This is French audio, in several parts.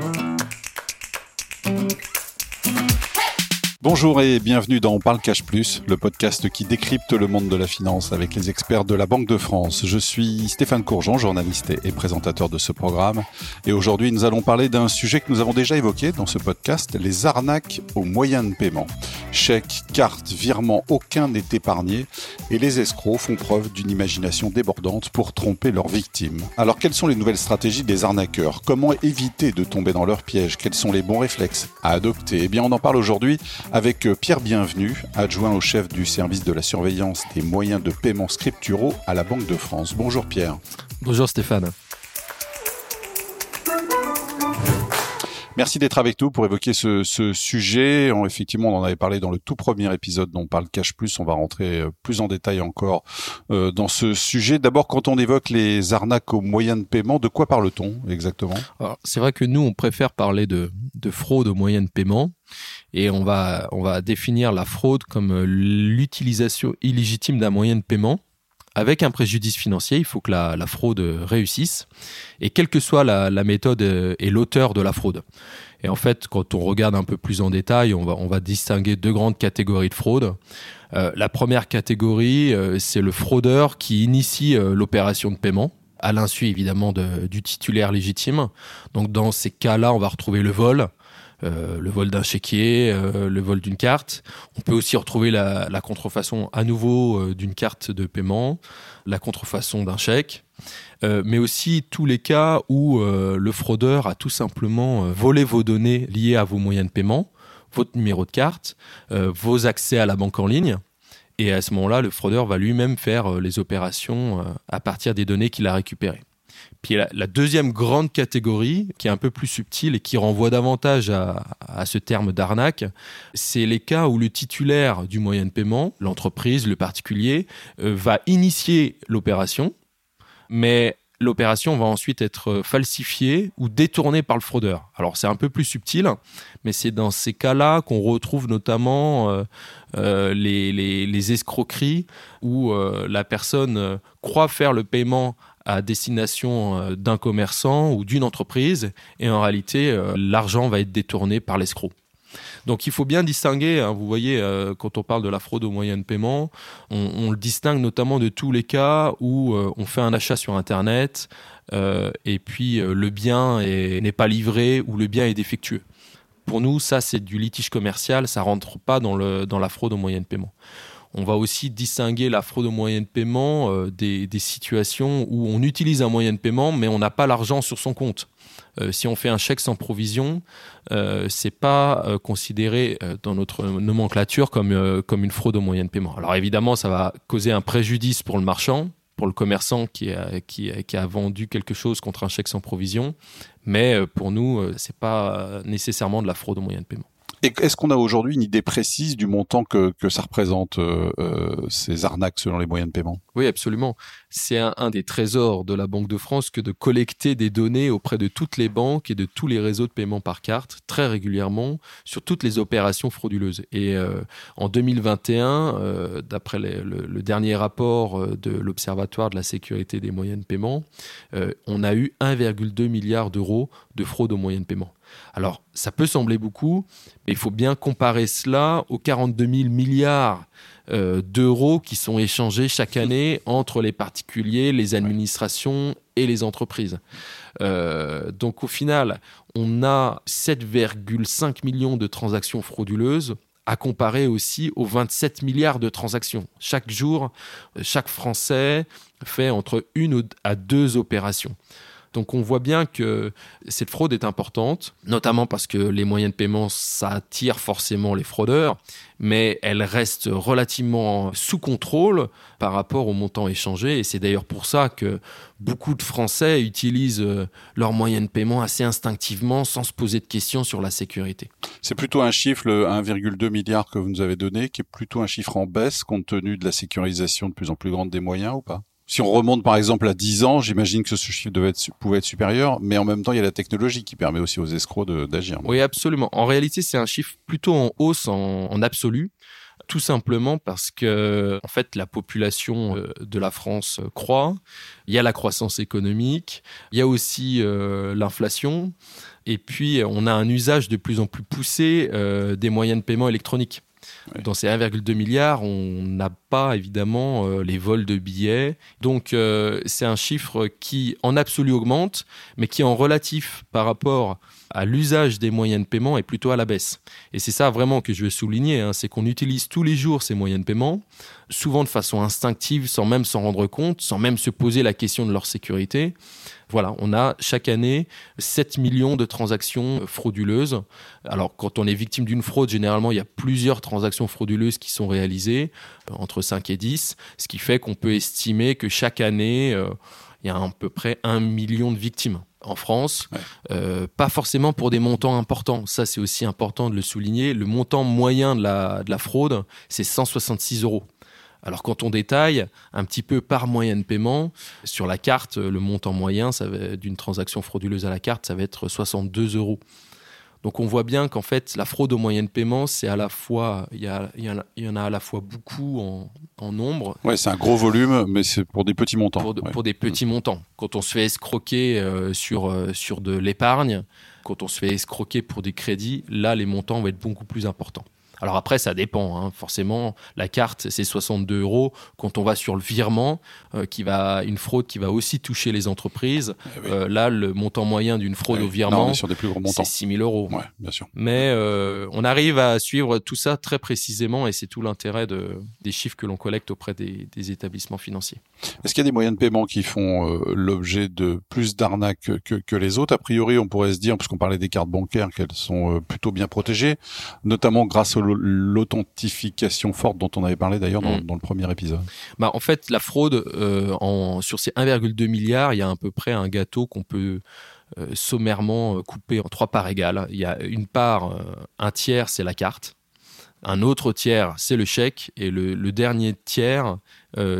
Bye. Bonjour et bienvenue dans On parle Cash Plus, le podcast qui décrypte le monde de la finance avec les experts de la Banque de France. Je suis Stéphane Courgeon, journaliste et présentateur de ce programme. Et aujourd'hui, nous allons parler d'un sujet que nous avons déjà évoqué dans ce podcast, les arnaques aux moyens de paiement. Chèques, cartes, virements, aucun n'est épargné et les escrocs font preuve d'une imagination débordante pour tromper leurs victimes. Alors, quelles sont les nouvelles stratégies des arnaqueurs? Comment éviter de tomber dans leurs pièges Quels sont les bons réflexes à adopter? Eh bien, on en parle aujourd'hui avec Pierre Bienvenu, adjoint au chef du service de la surveillance des moyens de paiement scripturaux à la Banque de France. Bonjour Pierre. Bonjour Stéphane. Merci d'être avec nous pour évoquer ce, sujet. effectivement, on en avait parlé dans le tout premier épisode dont on parle Cash Plus. On va rentrer euh, plus en détail encore euh, dans ce sujet. D'abord, quand on évoque les arnaques aux moyens de paiement, de quoi parle-t-on exactement? C'est vrai que nous, on préfère parler de, de fraude aux moyens de paiement et on va, on va définir la fraude comme euh, l'utilisation illégitime d'un moyen de paiement avec un préjudice financier. Il faut que la, fraude réussisse et quelle que soit la, méthode euh, et l'auteur de la fraude. Et en fait, quand on regarde un peu plus en détail, on va, on va distinguer deux grandes catégories de fraude. Euh, la première catégorie, c'est le fraudeur qui initie l'opération de paiement à l'insu évidemment du titulaire légitime. Donc dans ces cas-là, on va retrouver le vol, euh, le vol d'un chéquier, euh, le vol d'une carte. On peut aussi retrouver la, contrefaçon à nouveau euh, d'une carte de paiement, la contrefaçon d'un chèque, mais aussi tous les cas où le fraudeur a tout simplement volé vos données liées à vos moyens de paiement, votre numéro de carte, vos accès à la banque en ligne. Et à ce moment-là, le fraudeur va lui-même faire les opérations à partir des données qu'il a récupérées. Puis la, deuxième grande catégorie, qui est un peu plus subtile et qui renvoie davantage à, ce terme d'arnaque, c'est les cas où le titulaire du moyen de paiement, l'entreprise, le particulier, euh, va initier l'opération, mais l'opération va ensuite être falsifiée ou détournée par le fraudeur. Alors c'est un peu plus subtil, mais c'est dans ces cas-là qu'on retrouve notamment euh, euh, les, escroqueries où la personne croit faire le paiement à destination euh, d'un commerçant ou d'une entreprise et en réalité euh, l'argent va être détourné par l'escroc. Donc il faut bien distinguer, hein, vous voyez, euh, quand on parle de la fraude aux moyens de paiement, on, le distingue notamment de tous les cas où on fait un achat sur Internet et puis le bien n'est pas livré ou le bien est défectueux. Pour nous, ça c'est du litige commercial, ça rentre pas dans, dans la fraude aux moyens de paiement. On va aussi distinguer la fraude au moyen de paiement euh, des, situations où on utilise un moyen de paiement mais on n'a pas l'argent sur son compte. Euh, si on fait un chèque sans provision, euh, c'est pas euh, considéré dans notre nomenclature comme, comme une fraude au moyen de paiement. Alors évidemment, ça va causer un préjudice pour le marchand, pour le commerçant qui a, qui, a vendu quelque chose contre un chèque sans provision, mais pour nous, c'est pas nécessairement de la fraude au moyen de paiement. Est-ce qu'on a aujourd'hui une idée précise du montant que, que ça représente euh, euh, ces arnaques selon les moyens de paiement? Oui, absolument. C'est un, des trésors de la Banque de France que de collecter des données auprès de toutes les banques et de tous les réseaux de paiement par carte très régulièrement sur toutes les opérations frauduleuses. Et euh, en 2021, euh, d'après le, le, dernier rapport de l'Observatoire de la sécurité des moyens de paiement, on a eu 1,2 milliard d'euros de fraude aux moyens de paiement. Alors, ça peut sembler beaucoup, mais il faut bien comparer cela aux 42 000 milliards euh, d'euros qui sont échangés chaque année entre les particuliers, les administrations et les entreprises. Euh, donc au final, on a 7,5 millions de transactions frauduleuses à comparer aussi aux 27 milliards de transactions. Chaque jour, chaque Français fait entre une à deux opérations. Donc on voit bien que cette fraude est importante, notamment parce que les moyens de paiement, ça attire forcément les fraudeurs, mais elle reste relativement sous contrôle par rapport au montant échangé. Et c'est d'ailleurs pour ça que beaucoup de Français utilisent euh, leurs moyens de paiement assez instinctivement, sans se poser de questions sur la sécurité. C'est plutôt un chiffre, le 1,2 milliard que vous nous avez donné, qui est plutôt un chiffre en baisse compte tenu de la sécurisation de plus en plus grande des moyens ou pas? Si on remonte par exemple à 10 ans, j'imagine que ce chiffre pouvait être supérieur, mais en même temps, il y a la technologie qui permet aussi aux escrocs d'agir. Oui, absolument. En réalité, c'est un chiffre plutôt en hausse en, en, absolu, tout simplement parce que en fait, la population euh, de la France croît. Il y a la croissance économique, il y a aussi euh, l'inflation. Et puis, on a un usage de plus en plus poussé euh, des moyens de paiement électroniques. Dans ces 1,2 milliards, on n'a pas évidemment euh, les vols de billets. Donc euh, c'est un chiffre qui en absolu augmente, mais qui en relatif par rapport à l'usage des moyens de paiement est plutôt à la baisse. Et c'est ça vraiment que je veux souligner, hein, c'est qu'on utilise tous les jours ces moyens de paiement, souvent de façon instinctive, sans même s'en rendre compte, sans même se poser la question de leur sécurité. Voilà, on a chaque année 7 millions de transactions frauduleuses. Alors, quand on est victime d'une fraude, généralement, il y a plusieurs transactions frauduleuses qui sont réalisées, euh, entre 5 et 10, ce qui fait qu'on peut estimer que chaque année, euh, il y a à peu près 1 million de victimes en France, euh, pas forcément pour des montants importants. Ça, c'est aussi important de le souligner. Le montant moyen de la, de la fraude, c'est 166 euros. Alors quand on détaille un petit peu par moyen de paiement, sur la carte, le montant moyen d'une transaction frauduleuse à la carte, ça va être 62 euros. Donc on voit bien qu'en fait, la fraude au moyen de paiement, c'est à la fois, il y, en a à la fois beaucoup en, nombre. Ouais, c'est un gros volume, mais c'est pour des petits montants. Pour, des petits montants. Quand on se fait escroquer euh, sur, euh, sur de l'épargne, quand on se fait escroquer pour des crédits, là, les montants vont être beaucoup plus importants. Alors après, ça dépend. Hein. Forcément, la carte, c'est 62 euros. Quand on va sur le virement, euh, qui va une fraude qui va aussi toucher les entreprises, eh euh, là, le montant moyen d'une fraude eh au virement, c'est 6 000 euros. bien sûr. Mais euh, on arrive à suivre tout ça très précisément et c'est tout l'intérêt de, des chiffres que l'on collecte auprès des, établissements financiers. Est-ce qu'il y a des moyens de paiement qui font l'objet de plus d'arnaques que, que, les autres? A priori, on pourrait se dire, puisqu'on parlait des cartes bancaires, qu'elles sont plutôt bien protégées, notamment grâce au l'authentification forte dont on avait parlé d'ailleurs dans, mm. le premier épisode bah, En fait, la fraude, euh, en, sur ces 1,2 milliards, il y a à peu près un gâteau qu'on peut euh, sommairement euh, couper en trois parts égales. Il y a une part, un tiers, c'est la carte. Un autre tiers, c'est le chèque. Et le, dernier tiers,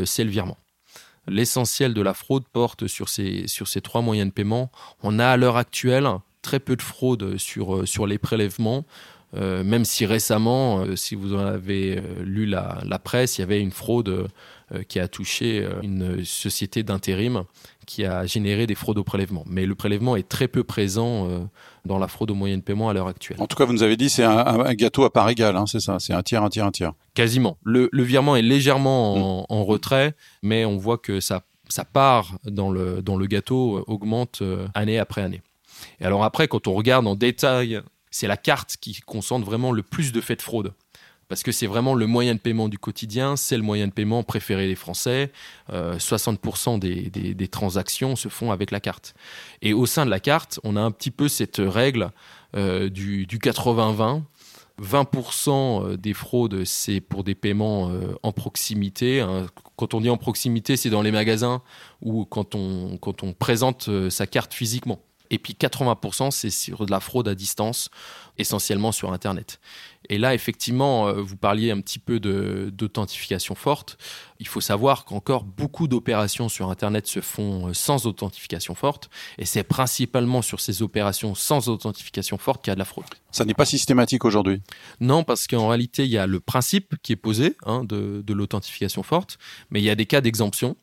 c'est le virement. L'essentiel de la fraude porte sur ces, sur ces trois moyens de paiement. On a à l'heure actuelle très peu de fraude sur, sur les prélèvements. Euh, même si récemment, euh, si vous en avez euh, lu la, presse, il y avait une fraude qui a touché une société d'intérim qui a généré des fraudes au prélèvement. Mais le prélèvement est très peu présent dans la fraude aux moyens de paiement à l'heure actuelle. En tout cas, vous nous avez dit c'est un, gâteau à part égale, hein, c'est ça, c'est un tiers, un tiers, un tiers. Quasiment. Le, virement est légèrement en, retrait, mais on voit que sa, part dans le, dans le gâteau augmente année après année. Et alors après, quand on regarde en détail c'est la carte qui concentre vraiment le plus de faits de fraude. Parce que c'est vraiment le moyen de paiement du quotidien, c'est le moyen de paiement préféré des Français. 60% euh, des, transactions se font avec la carte. Et au sein de la carte, on a un petit peu cette règle euh, du, 80-20. 20% des fraudes, c'est pour des paiements euh, en proximité. Hein. Quand on dit en proximité, c'est dans les magasins ou quand on, quand on présente sa carte physiquement. Et puis 80%, c'est sur de la fraude à distance, essentiellement sur Internet. Et là, effectivement, euh, vous parliez un petit peu d'authentification forte. Il faut savoir qu'encore beaucoup d'opérations sur Internet se font euh, sans authentification forte. Et c'est principalement sur ces opérations sans authentification forte qu'il y a de la fraude. Ça n'est pas systématique aujourd'hui? Non, parce qu'en réalité, il y a le principe qui est posé hein, de, l'authentification forte, mais il y a des cas d'exemption.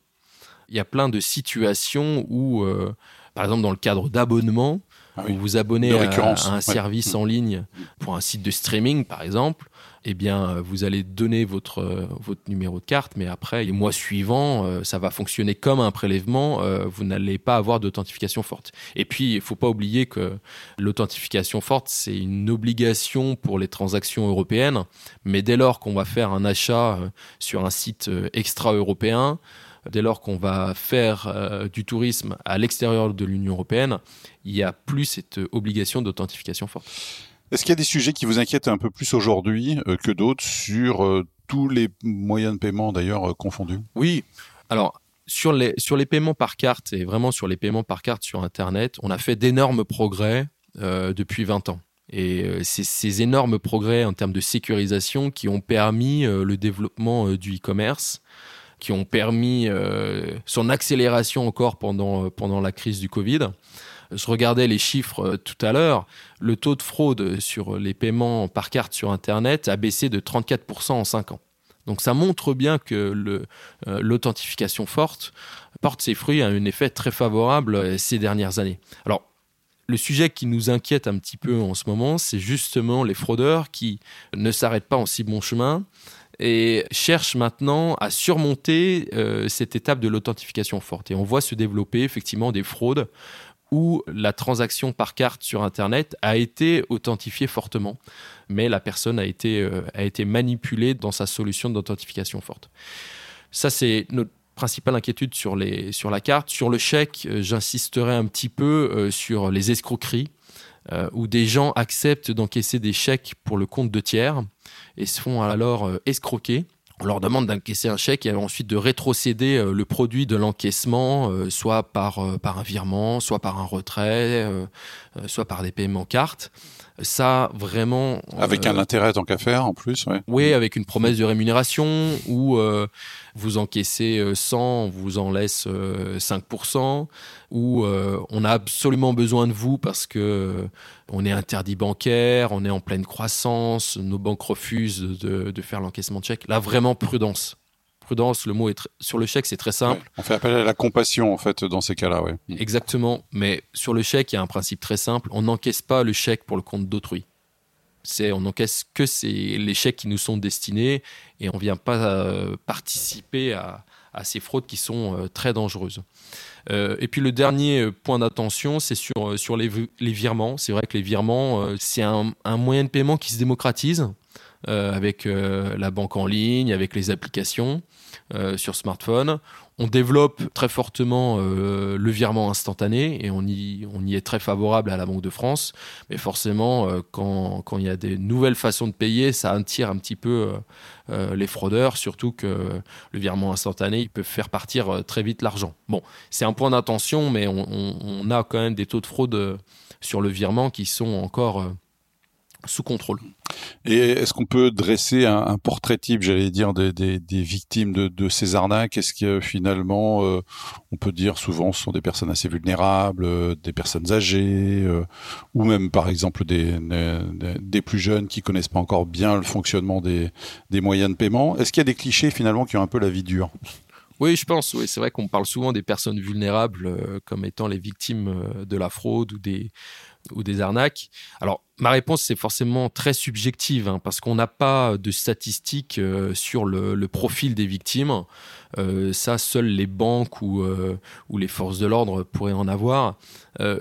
Il y a plein de situations où... Euh, par exemple, dans le cadre d'abonnement, ah vous vous abonnez à, un service en ligne pour un site de streaming, par exemple, eh bien, vous allez donner votre, euh, votre numéro de carte, mais après, les mois suivants, euh, ça va fonctionner comme un prélèvement. Euh, vous n'allez pas avoir d'authentification forte. Et puis, il ne faut pas oublier que l'authentification forte, c'est une obligation pour les transactions européennes. Mais dès lors qu'on va faire un achat sur un site extra-européen, dès lors qu'on va faire euh, du tourisme à l'extérieur de l'Union européenne, il n'y a plus cette obligation d'authentification forte. Est-ce qu'il y a des sujets qui vous inquiètent un peu plus aujourd'hui euh, que d'autres sur euh, tous les moyens de paiement d'ailleurs confondus? Oui. Alors, sur les, sur les paiements par carte et vraiment sur les paiements par carte sur Internet, on a fait d'énormes progrès depuis 20 ans. Et c'est ces énormes progrès en termes de sécurisation qui ont permis le développement du e-commerce, qui ont permis euh, son accélération encore pendant, euh, pendant la crise du Covid. Je regardais les chiffres euh, tout à l'heure. Le taux de fraude sur les paiements par carte sur Internet a baissé de 34% en 5 ans. Donc ça montre bien que l'authentification forte porte ses fruits à un effet très favorable ces dernières années. Alors, le sujet qui nous inquiète un petit peu en ce moment, c'est justement les fraudeurs qui ne s'arrêtent pas en si bon chemin et cherchent maintenant à surmonter euh, cette étape de l'authentification forte. Et on voit se développer effectivement des fraudes où la transaction par carte sur Internet a été authentifiée fortement, mais la personne a été, euh, a été manipulée dans sa solution d'authentification forte. Ça, c'est notre principale inquiétude sur, les, sur la carte. Sur le chèque, euh, j'insisterai un petit peu sur les escroqueries, où des gens acceptent d'encaisser des chèques pour le compte de tiers et se font alors escroquer on leur demande d'encaisser un chèque et ensuite de rétrocéder euh, le produit de l'encaissement, euh, soit par, euh, par un virement, soit par un retrait, soit par des paiements cartes. Ça, vraiment. Avec un intérêt tant qu'à faire, en plus, ouais. Oui, avec une promesse de rémunération où vous encaissez 100, on vous en laisse 5%, où on a absolument besoin de vous parce que on est interdit bancaire, on est en pleine croissance, nos banques refusent de, de faire l'encaissement de chèque. Là, vraiment prudence prudence, le mot est sur le chèque, c'est très simple. on fait appel à la compassion en fait dans ces cas-là, ouais. Mm. Exactement, mais sur le chèque, il y a un principe très simple, on n'encaisse pas le chèque pour le compte d'autrui. C'est on n'encaisse que les chèques qui nous sont destinés et on vient pas euh, participer à, ces fraudes qui sont euh, très dangereuses. Euh, et puis le dernier point d'attention, c'est sur, sur les, virements. C'est vrai que les virements, c'est un, un, moyen de paiement qui se démocratise. Euh, avec euh, la banque en ligne, avec les applications euh, sur smartphone. On développe très fortement le virement instantané et on y, est très favorable à la Banque de France. Mais forcément, quand, il y a des nouvelles façons de payer, ça attire un petit peu les fraudeurs, surtout que le virement instantané, il peut faire partir très vite l'argent. Bon, c'est un point d'attention, mais on, a quand même des taux de fraude sur le virement qui sont encore sous contrôle. Et est-ce qu'on peut dresser un, portrait type, j'allais dire, des, victimes de, ces arnaques? Est-ce que finalement, euh, on peut dire souvent ce sont des personnes assez vulnérables, euh, des personnes âgées, euh, ou même par exemple des, des, plus jeunes qui connaissent pas encore bien le fonctionnement des, moyens de paiement? Est-ce qu'il y a des clichés finalement qui ont un peu la vie dure? Oui, je pense. Oui, c'est vrai qu'on parle souvent des personnes vulnérables comme étant les victimes de la fraude ou des arnaques. Alors, ma réponse, c'est forcément très subjective, hein, parce qu'on n'a pas de statistiques euh, sur le, profil des victimes. Euh, ça, seules les banques euh, ou les forces de l'ordre pourraient en avoir.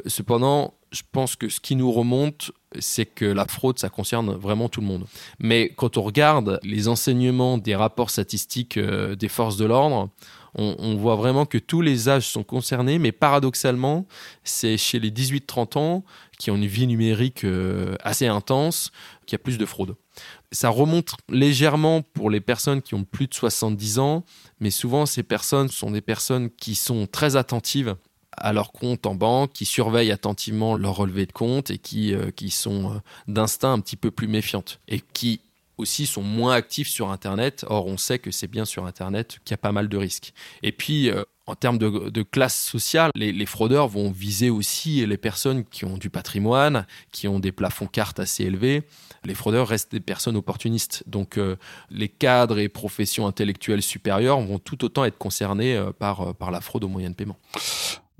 cependant, je pense que ce qui nous remonte, c'est que la fraude, ça concerne vraiment tout le monde. Mais quand on regarde les enseignements des rapports statistiques des forces de l'ordre, on, voit vraiment que tous les âges sont concernés, mais paradoxalement, c'est chez les 18-30 ans qui ont une vie numérique euh, assez intense qu'il y a plus de fraude. Ça remonte légèrement pour les personnes qui ont plus de 70 ans, mais souvent ces personnes sont des personnes qui sont très attentives à leur compte en banque, qui surveillent attentivement leur relevé de compte et qui, euh, qui sont euh, d'instinct un petit peu plus méfiantes et qui aussi sont moins actifs sur Internet. Or, on sait que c'est bien sur Internet qu'il y a pas mal de risques. Et puis, euh, en termes de, classe sociale, les, fraudeurs vont viser aussi les personnes qui ont du patrimoine, qui ont des plafonds cartes assez élevés. Les fraudeurs restent des personnes opportunistes. Donc, les cadres et professions intellectuelles supérieures vont tout autant être concernés par, par la fraude aux moyens de paiement.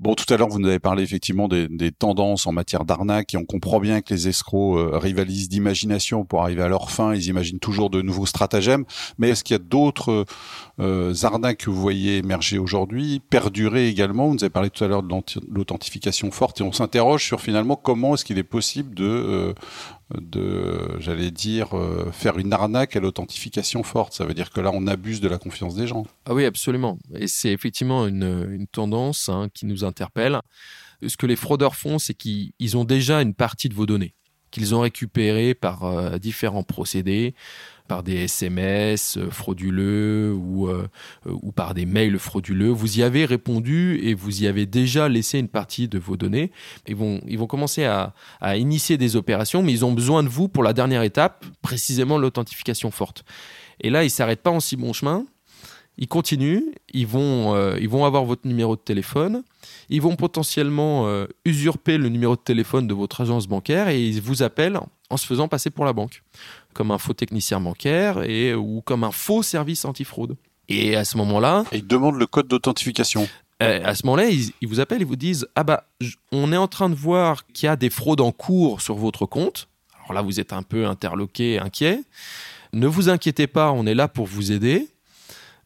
Bon, tout à l'heure, vous nous avez parlé effectivement des, tendances en matière d'arnaque et on comprend bien que les escrocs euh, rivalisent d'imagination pour arriver à leur fin. Ils imaginent toujours de nouveaux stratagèmes. Mais est-ce qu'il y a d'autres euh, arnaques que vous voyez émerger aujourd'hui, perdurer également? Vous nous avez parlé tout à l'heure de l'authentification forte et on s'interroge sur finalement comment est-ce qu'il est possible de, euh, de, j'allais dire, euh, faire une arnaque à l'authentification forte. Ça veut dire que là, on abuse de la confiance des gens. Ah oui, absolument. Et c'est effectivement une, une tendance hein, qui nous interpelle. Ce que les fraudeurs font, c'est qu'ils ont déjà une partie de vos données qu'ils ont récupérées par euh, différents procédés par des SMS euh, frauduleux ou, euh, ou par des mails frauduleux. Vous y avez répondu et vous y avez déjà laissé une partie de vos données. Ils vont, ils vont commencer à, à initier des opérations, mais ils ont besoin de vous pour la dernière étape, précisément l'authentification forte. Et là, ils ne s'arrêtent pas en si bon chemin. Ils continuent, ils vont, euh, ils vont avoir votre numéro de téléphone, ils vont potentiellement usurper le numéro de téléphone de votre agence bancaire et ils vous appellent en se faisant passer pour la banque comme un faux technicien bancaire et ou comme un faux service antifraude. Et à ce moment-là, et il demande le code d'authentification. à ce moment-là, ils, vous appellent et vous disent Ah bah, on est en train de voir qu'il y a des fraudes en cours sur votre compte. Alors là, vous êtes un peu interloqué, inquiet. Ne vous inquiétez pas, on est là pour vous aider.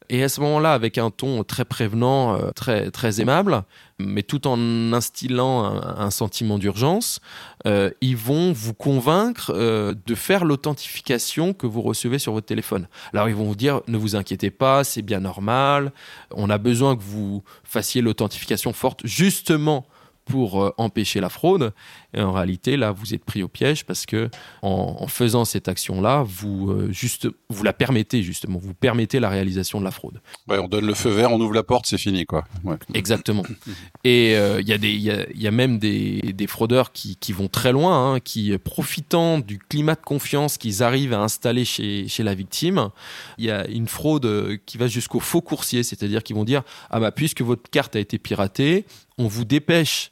Et à ce moment-là, avec un ton très prévenant, euh, très, très aimable, mais tout en instillant un, sentiment d'urgence, euh, ils vont vous convaincre euh, de faire l'authentification que vous recevez sur votre téléphone. Alors ils vont vous dire, ne vous inquiétez pas, c'est bien normal, on a besoin que vous fassiez l'authentification forte justement pour empêcher la fraude. Et en réalité, là, vous êtes pris au piège parce que en, faisant cette action-là, vous euh, juste, vous la permettez justement, vous permettez la réalisation de la fraude. Ouais, on donne le feu vert, on ouvre la porte, c'est fini, quoi. Exactement. Et euh, il y a des, il y a, même des, des fraudeurs qui, qui, vont très loin, hein, qui profitant du climat de confiance qu'ils arrivent à installer chez, chez la victime, il y a une fraude qui va jusqu'au faux coursier, c'est-à-dire qu'ils vont dire ah bah puisque votre carte a été piratée, on vous dépêche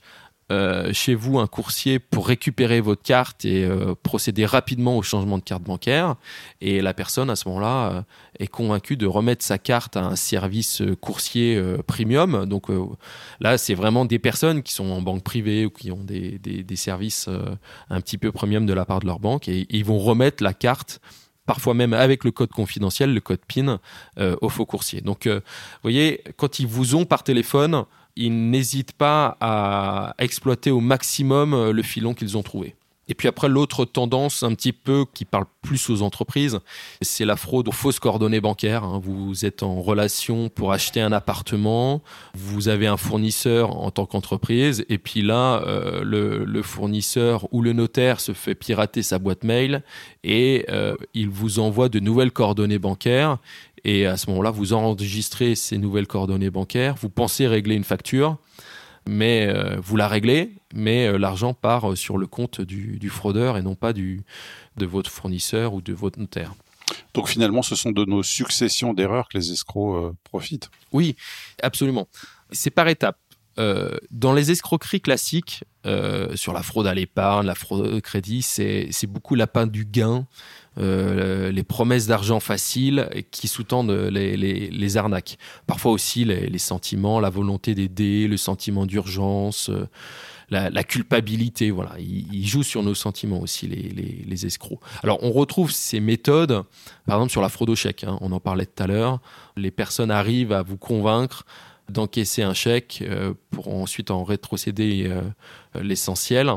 euh, chez vous un coursier pour récupérer votre carte et euh, procéder rapidement au changement de carte bancaire. Et la personne, à ce moment-là, euh, est convaincue de remettre sa carte à un service coursier premium. Donc là, c'est vraiment des personnes qui sont en banque privée ou qui ont des, services un petit peu premium de la part de leur banque et, ils vont remettre la carte parfois même avec le code confidentiel, le code PIN, au faux coursier. Donc, vous voyez, quand ils vous ont par téléphone, ils n'hésitent pas à exploiter au maximum euh, le filon qu'ils ont trouvé. Et puis après, l'autre tendance un petit peu qui parle plus aux entreprises, c'est la fraude aux fausses coordonnées bancaires. Hein. Vous êtes en relation pour acheter un appartement, vous avez un fournisseur en tant qu'entreprise, et puis là, euh, le, fournisseur ou le notaire se fait pirater sa boîte mail et euh, il vous envoie de nouvelles coordonnées bancaires. Et à ce moment-là, vous enregistrez ces nouvelles coordonnées bancaires, vous pensez régler une facture, mais euh, vous la réglez, mais euh, l'argent part euh, sur le compte du, fraudeur et non pas du, de votre fournisseur ou de votre notaire. Donc finalement, ce sont de nos successions d'erreurs que les escrocs profitent. Oui, absolument. C'est par étapes. dans les escroqueries classiques, sur la fraude à l'épargne, la fraude au crédit, c'est beaucoup lapin du gain. Euh, les promesses d'argent facile qui sous-tendent les, arnaques. Parfois aussi les, sentiments, la volonté d'aider, le sentiment d'urgence, euh, la, culpabilité. Voilà, ils, jouent sur nos sentiments aussi, les, escrocs. Alors on retrouve ces méthodes, par exemple sur la fraude au chèque. Hein, on en parlait tout à l'heure. Les personnes arrivent à vous convaincre d'encaisser un chèque euh, pour ensuite en rétrocéder l'essentiel.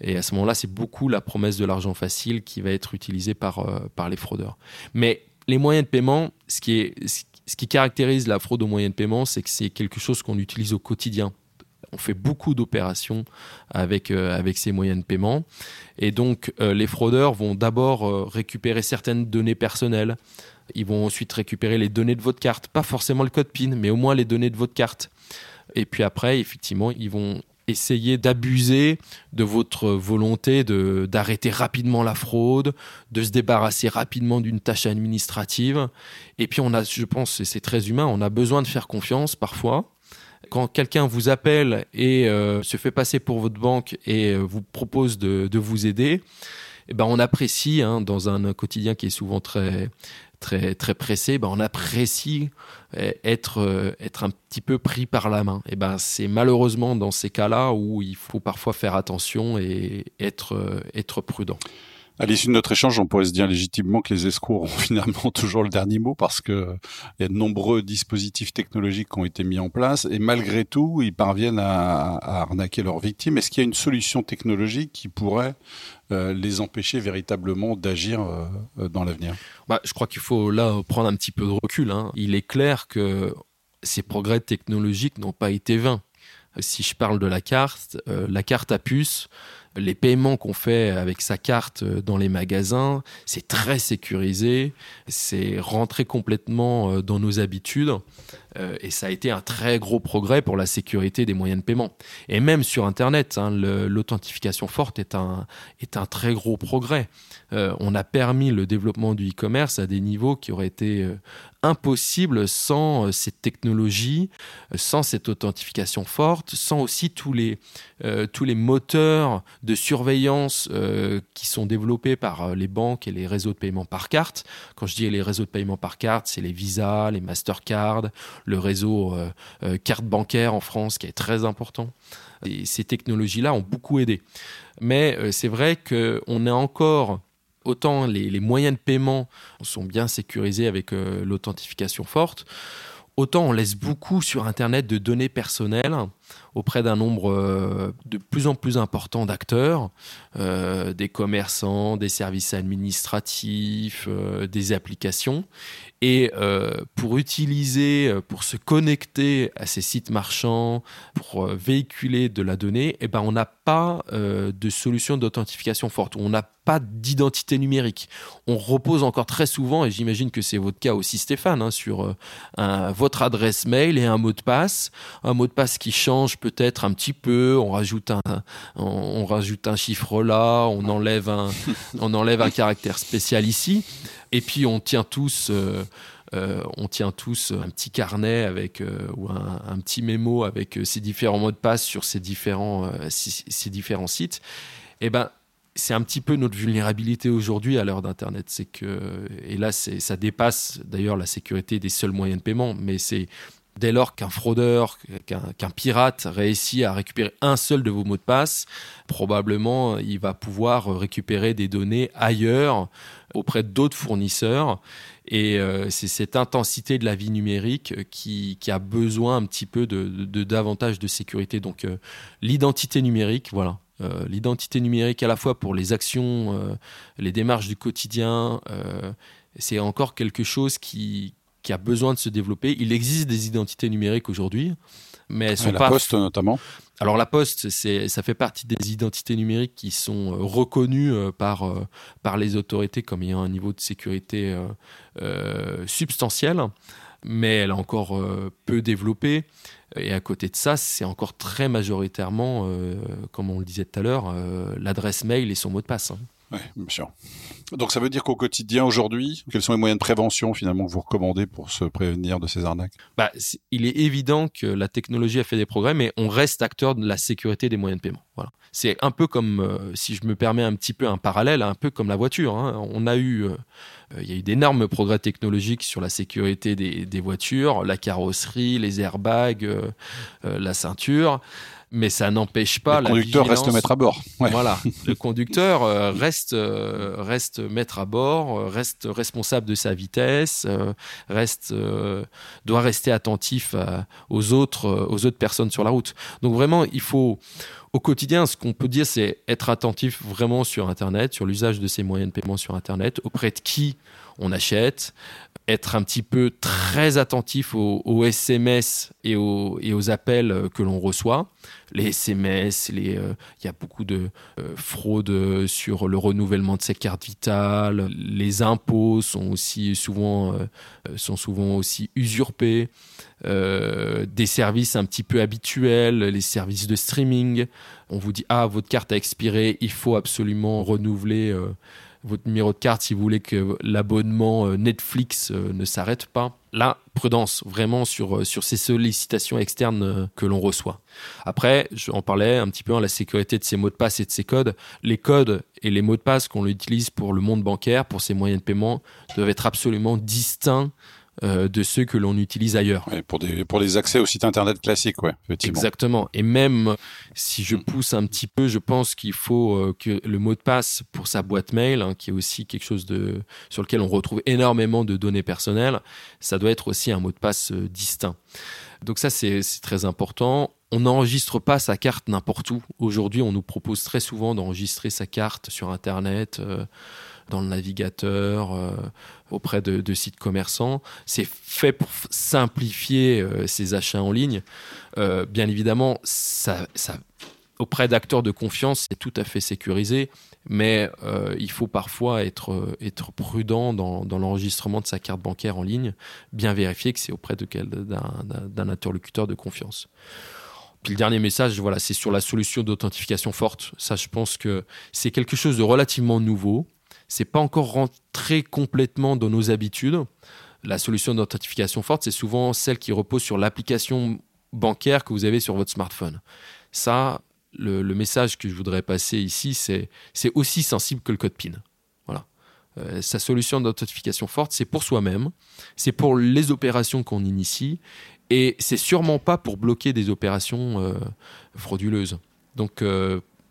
Et à ce moment-là, c'est beaucoup la promesse de l'argent facile qui va être utilisée par, euh, par les fraudeurs. Mais les moyens de paiement, ce qui, est, ce qui caractérise la fraude aux moyens de paiement, c'est que c'est quelque chose qu'on utilise au quotidien. On fait beaucoup d'opérations avec, euh, avec ces moyens de paiement. Et donc, euh, les fraudeurs vont d'abord récupérer certaines données personnelles. Ils vont ensuite récupérer les données de votre carte. Pas forcément le code PIN, mais au moins les données de votre carte. Et puis après, effectivement, ils vont essayer d'abuser de votre volonté d'arrêter rapidement la fraude, de se débarrasser rapidement d'une tâche administrative. Et puis on a, je pense, et c'est très humain, on a besoin de faire confiance parfois. Quand quelqu'un vous appelle et euh, se fait passer pour votre banque et euh, vous propose de, de vous aider, eh ben on apprécie hein, dans un quotidien qui est souvent très très très pressé, ben on apprécie eh, être euh, être un petit peu pris par la main. Et ben c'est malheureusement dans ces cas-là où il faut parfois faire attention et être euh, être prudent. À l'issue de notre échange, on pourrait se dire légitimement que les escrocs ont finalement toujours le dernier mot parce que il y a de nombreux dispositifs technologiques qui ont été mis en place et malgré tout, ils parviennent à, à arnaquer leurs victimes. Est-ce qu'il y a une solution technologique qui pourrait euh, les empêcher véritablement d'agir euh, dans l'avenir? Bah, Je crois qu'il faut là prendre un petit peu de recul. Hein. Il est clair que ces progrès technologiques n'ont pas été vains. Si je parle de la carte, euh, la carte à puce, les paiements qu'on fait avec sa carte euh, dans les magasins, c'est très sécurisé, c'est rentré complètement euh, dans nos habitudes euh, et ça a été un très gros progrès pour la sécurité des moyens de paiement. Et même sur Internet, hein, l'authentification forte est un, est un très gros progrès. on a permis le développement du e-commerce à des niveaux qui auraient été impossibles sans cette technologie, sans cette authentification forte, sans aussi tous les, tous les moteurs de surveillance euh, qui sont développés par euh, les banques et les réseaux de paiement par carte. Quand je dis les réseaux de paiement par carte, c'est les Visa, les Mastercard, le réseau carte bancaire en France qui est très important. Ces technologies-là ont beaucoup aidé. Mais c'est vrai qu'on est encore autant les, moyens de paiement sont bien sécurisés avec l'authentification forte, autant on laisse beaucoup sur Internet de données personnelles auprès d'un nombre euh, de plus en plus important d'acteurs, euh, des commerçants, des services administratifs, euh, des applications. Et pour utiliser, pour se connecter à ces sites marchands, pour véhiculer de la donnée, eh ben, on n'a pas de solution d'authentification forte. On n'a pas d'identité numérique. On repose encore très souvent, et j'imagine que c'est votre cas aussi Stéphane, hein, sur votre adresse mail et un mot de passe, un mot de passe qui change peut-être un petit peu, on rajoute un, on, rajoute un chiffre là, on enlève un, on enlève un caractère spécial ici, et puis on tient tous. Euh, euh, on tient tous un petit carnet avec euh, ou un, petit mémo avec ces différents mots de passe sur ces différents, ces différents sites. Et eh ben, c'est un petit peu notre vulnérabilité aujourd'hui à l'heure d'Internet. C'est que, et là, ça dépasse d'ailleurs la sécurité des seuls moyens de paiement, mais c'est Dès lors qu'un fraudeur, qu'un pirate réussit à récupérer un seul de vos mots de passe, probablement il va pouvoir récupérer des données ailleurs auprès d'autres fournisseurs. Et euh, c'est cette intensité de la vie numérique qui, a besoin un petit peu de, davantage de sécurité. Donc euh, l'identité numérique, voilà. Euh, l'identité numérique à la fois pour les actions, les démarches du quotidien, c'est encore quelque chose qui, qui a besoin de se développer. Il existe des identités numériques aujourd'hui, mais elles sont la pas. La Poste notamment. Alors la Poste, ça fait partie des identités numériques qui sont euh, reconnues euh, par euh, par les autorités comme ayant un niveau de sécurité substantiel, mais elle est encore peu développée. Et à côté de ça, c'est encore très majoritairement, comme on le disait tout à l'heure, l'adresse mail et son mot de passe. Oui, bien sûr. Donc ça veut dire qu'au quotidien aujourd'hui, quels sont les moyens de prévention finalement que vous recommandez pour se prévenir de ces arnaques? Bah, Il est évident que la technologie a fait des progrès, mais on reste acteur de la sécurité des moyens de paiement. Voilà. C'est un peu comme, euh, si je me permets un petit peu un parallèle, un peu comme la voiture. Hein. On a eu, euh, il y a eu d'énormes progrès technologiques sur la sécurité des, voitures, la carrosserie, les airbags, euh, la ceinture mais ça n'empêche pas le conducteur reste maître à bord. Voilà, le conducteur euh, reste euh, reste maître à bord, euh, reste responsable de sa vitesse, reste doit rester attentif aux autres aux autres personnes sur la route. Donc vraiment, il faut au quotidien, ce qu'on peut dire, c'est être attentif vraiment sur Internet, sur l'usage de ces moyens de paiement sur Internet, auprès de qui on achète, être un petit peu très attentif aux, SMS et aux, appels euh, que l'on reçoit. Les SMS, euh, il y a beaucoup de euh, fraudes sur le renouvellement de ses cartes vitales. Les impôts sont aussi souvent, sont souvent aussi usurpés. des services un petit peu habituels, les services de streaming. On vous dit ah votre carte a expiré, il faut absolument renouveler votre numéro de carte si vous voulez que l'abonnement euh, Netflix euh, ne s'arrête pas. Là, prudence vraiment sur, euh, sur ces sollicitations externes que l'on reçoit. Après, j'en parlais un petit peu, hein, la sécurité de ces mots de passe et de ces codes. Les codes et les mots de passe qu'on utilise pour le monde bancaire, pour ces moyens de paiement, doivent être absolument distincts euh, de ceux que l'on utilise ailleurs. pour, des, pour les accès au site internet classique, ouais, effectivement. Exactement. Et même si je pousse un petit peu, je pense qu'il faut euh, que le mot de passe pour sa boîte mail, hein, qui est aussi quelque chose de, sur lequel on retrouve énormément de données personnelles, ça doit être aussi un mot de passe euh, distinct. Donc ça, c'est très important. On n'enregistre pas sa carte n'importe où. Aujourd'hui, on nous propose très souvent d'enregistrer sa carte sur Internet dans le navigateur, euh, auprès de, sites commerçants. C'est fait pour simplifier euh, ces achats en ligne. Euh, bien évidemment, auprès d'acteurs de confiance, c'est tout à fait sécurisé, mais il faut parfois être, prudent dans, l'enregistrement de sa carte bancaire en ligne, bien vérifier que c'est auprès d'un interlocuteur de confiance. Puis le dernier message, voilà, c'est sur la solution d'authentification forte. Ça, je pense que c'est quelque chose de relativement nouveau c'est pas encore rentré complètement dans nos habitudes. La solution d'authentification forte, c'est souvent celle qui repose sur l'application bancaire que vous avez sur votre smartphone. Ça, le, message que je voudrais passer ici, c'est aussi sensible que le code PIN. Voilà. sa solution d'authentification forte, c'est pour soi-même, c'est pour les opérations qu'on initie, et c'est sûrement pas pour bloquer des opérations frauduleuses. Donc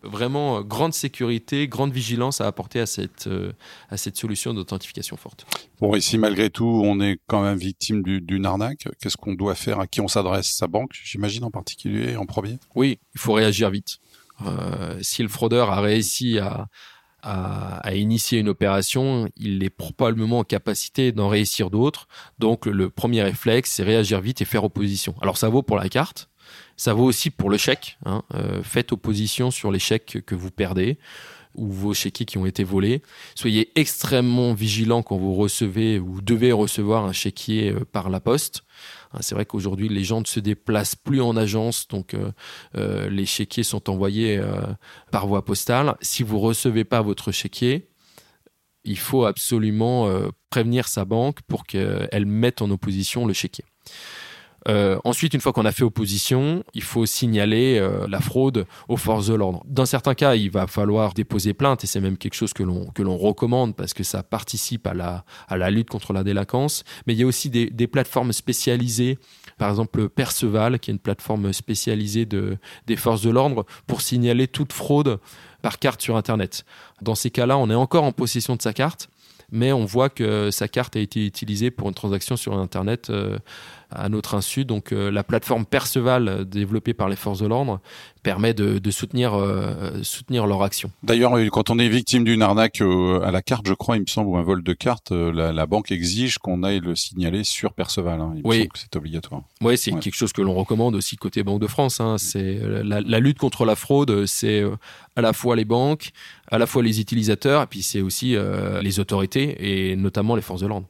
vraiment euh, grande sécurité, grande vigilance à apporter à cette, euh, à cette solution d'authentification forte. Bon, et si malgré tout on est quand même victime d'une arnaque, qu'est-ce qu'on doit faire À qui on s'adresse? Sa banque, j'imagine en particulier, en premier? Oui, il faut réagir vite. Euh, si le fraudeur a réussi à, à, à, initier une opération, il est probablement en capacité d'en réussir d'autres. Donc le premier réflexe, c'est réagir vite et faire opposition. Alors ça vaut pour la carte, ça vaut aussi pour le chèque. Hein. Euh, faites opposition sur les chèques que vous perdez ou vos chéquiers qui ont été volés. Soyez extrêmement vigilant quand vous recevez ou devez recevoir un chéquier euh, par la poste. Hein, c'est vrai qu'aujourd'hui, les gens ne se déplacent plus en agence, donc euh, les chéquiers sont envoyés par voie postale. Si vous recevez pas votre chéquier, il faut absolument prévenir sa banque pour qu'elle mette en opposition le chéquier. Euh, ensuite, une fois qu'on a fait opposition, il faut signaler euh, la fraude aux forces de l'ordre. Dans certains cas, il va falloir déposer plainte et c'est même quelque chose que l'on recommande parce que ça participe à la lutte contre la délinquance. Mais il y a aussi des, plateformes spécialisées, par exemple Perceval, qui est une plateforme spécialisée de des forces de l'ordre pour signaler toute fraude par carte sur Internet. Dans ces cas-là, on est encore en possession de sa carte mais on voit que sa carte a été utilisée pour une transaction sur Internet euh, à notre insu. Donc euh, la plateforme Perceval euh, développée par les forces de l'ordre permet de, soutenir, soutenir leur action. D'ailleurs, quand on est victime d'une arnaque à la carte, je crois, il me semble, ou un vol de carte, la, banque exige qu'on aille le signaler sur Perceval. Hein. Il oui. que c'est obligatoire. Oui, c'est quelque chose que l'on recommande aussi côté Banque de France. Hein. C'est la, la, lutte contre la fraude, c'est à la fois les banques, à la fois les utilisateurs, et puis c'est aussi les autorités et notamment les forces de l'ordre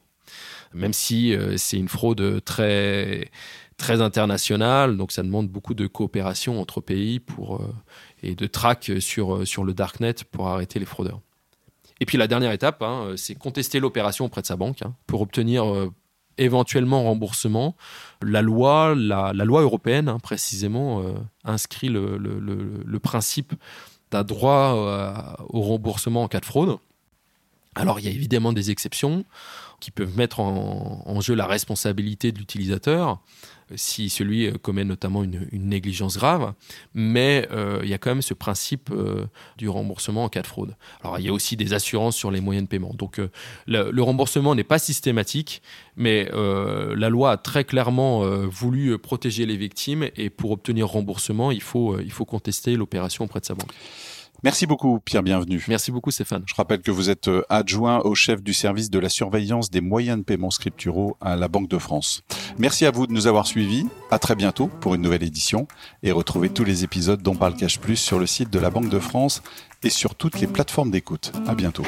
même si euh, c'est une fraude très très internationale, donc ça demande beaucoup de coopération entre pays pour euh, et de track sur euh, sur le darknet pour arrêter les fraudeurs. Et puis la dernière étape, hein, c'est contester l'opération auprès de sa banque hein, pour obtenir éventuellement remboursement. La loi, la, loi européenne hein, précisément, inscrit le, le, principe d'un droit au remboursement en cas de fraude. Alors il y a évidemment des exceptions qui peuvent mettre en, jeu la responsabilité de l'utilisateur euh, si celui euh, commet notamment une, négligence grave, mais euh, il y a quand même ce principe du remboursement en cas de fraude. Alors il y a aussi des assurances sur les moyens de paiement. Donc le, remboursement n'est pas systématique, mais la loi a très clairement voulu protéger les victimes et pour obtenir remboursement, il faut, il faut contester l'opération auprès de sa banque. Merci beaucoup, Pierre Bienvenu. Merci beaucoup, Stéphane. Je rappelle que vous êtes euh, adjoint au chef du service de la surveillance des moyens de paiement scripturaux à la Banque de France. Merci à vous de nous avoir suivis. À très bientôt pour une nouvelle édition et retrouvez tous les épisodes dont parle Cash Plus sur le site de la Banque de France et sur toutes les plateformes d'écoute. À bientôt.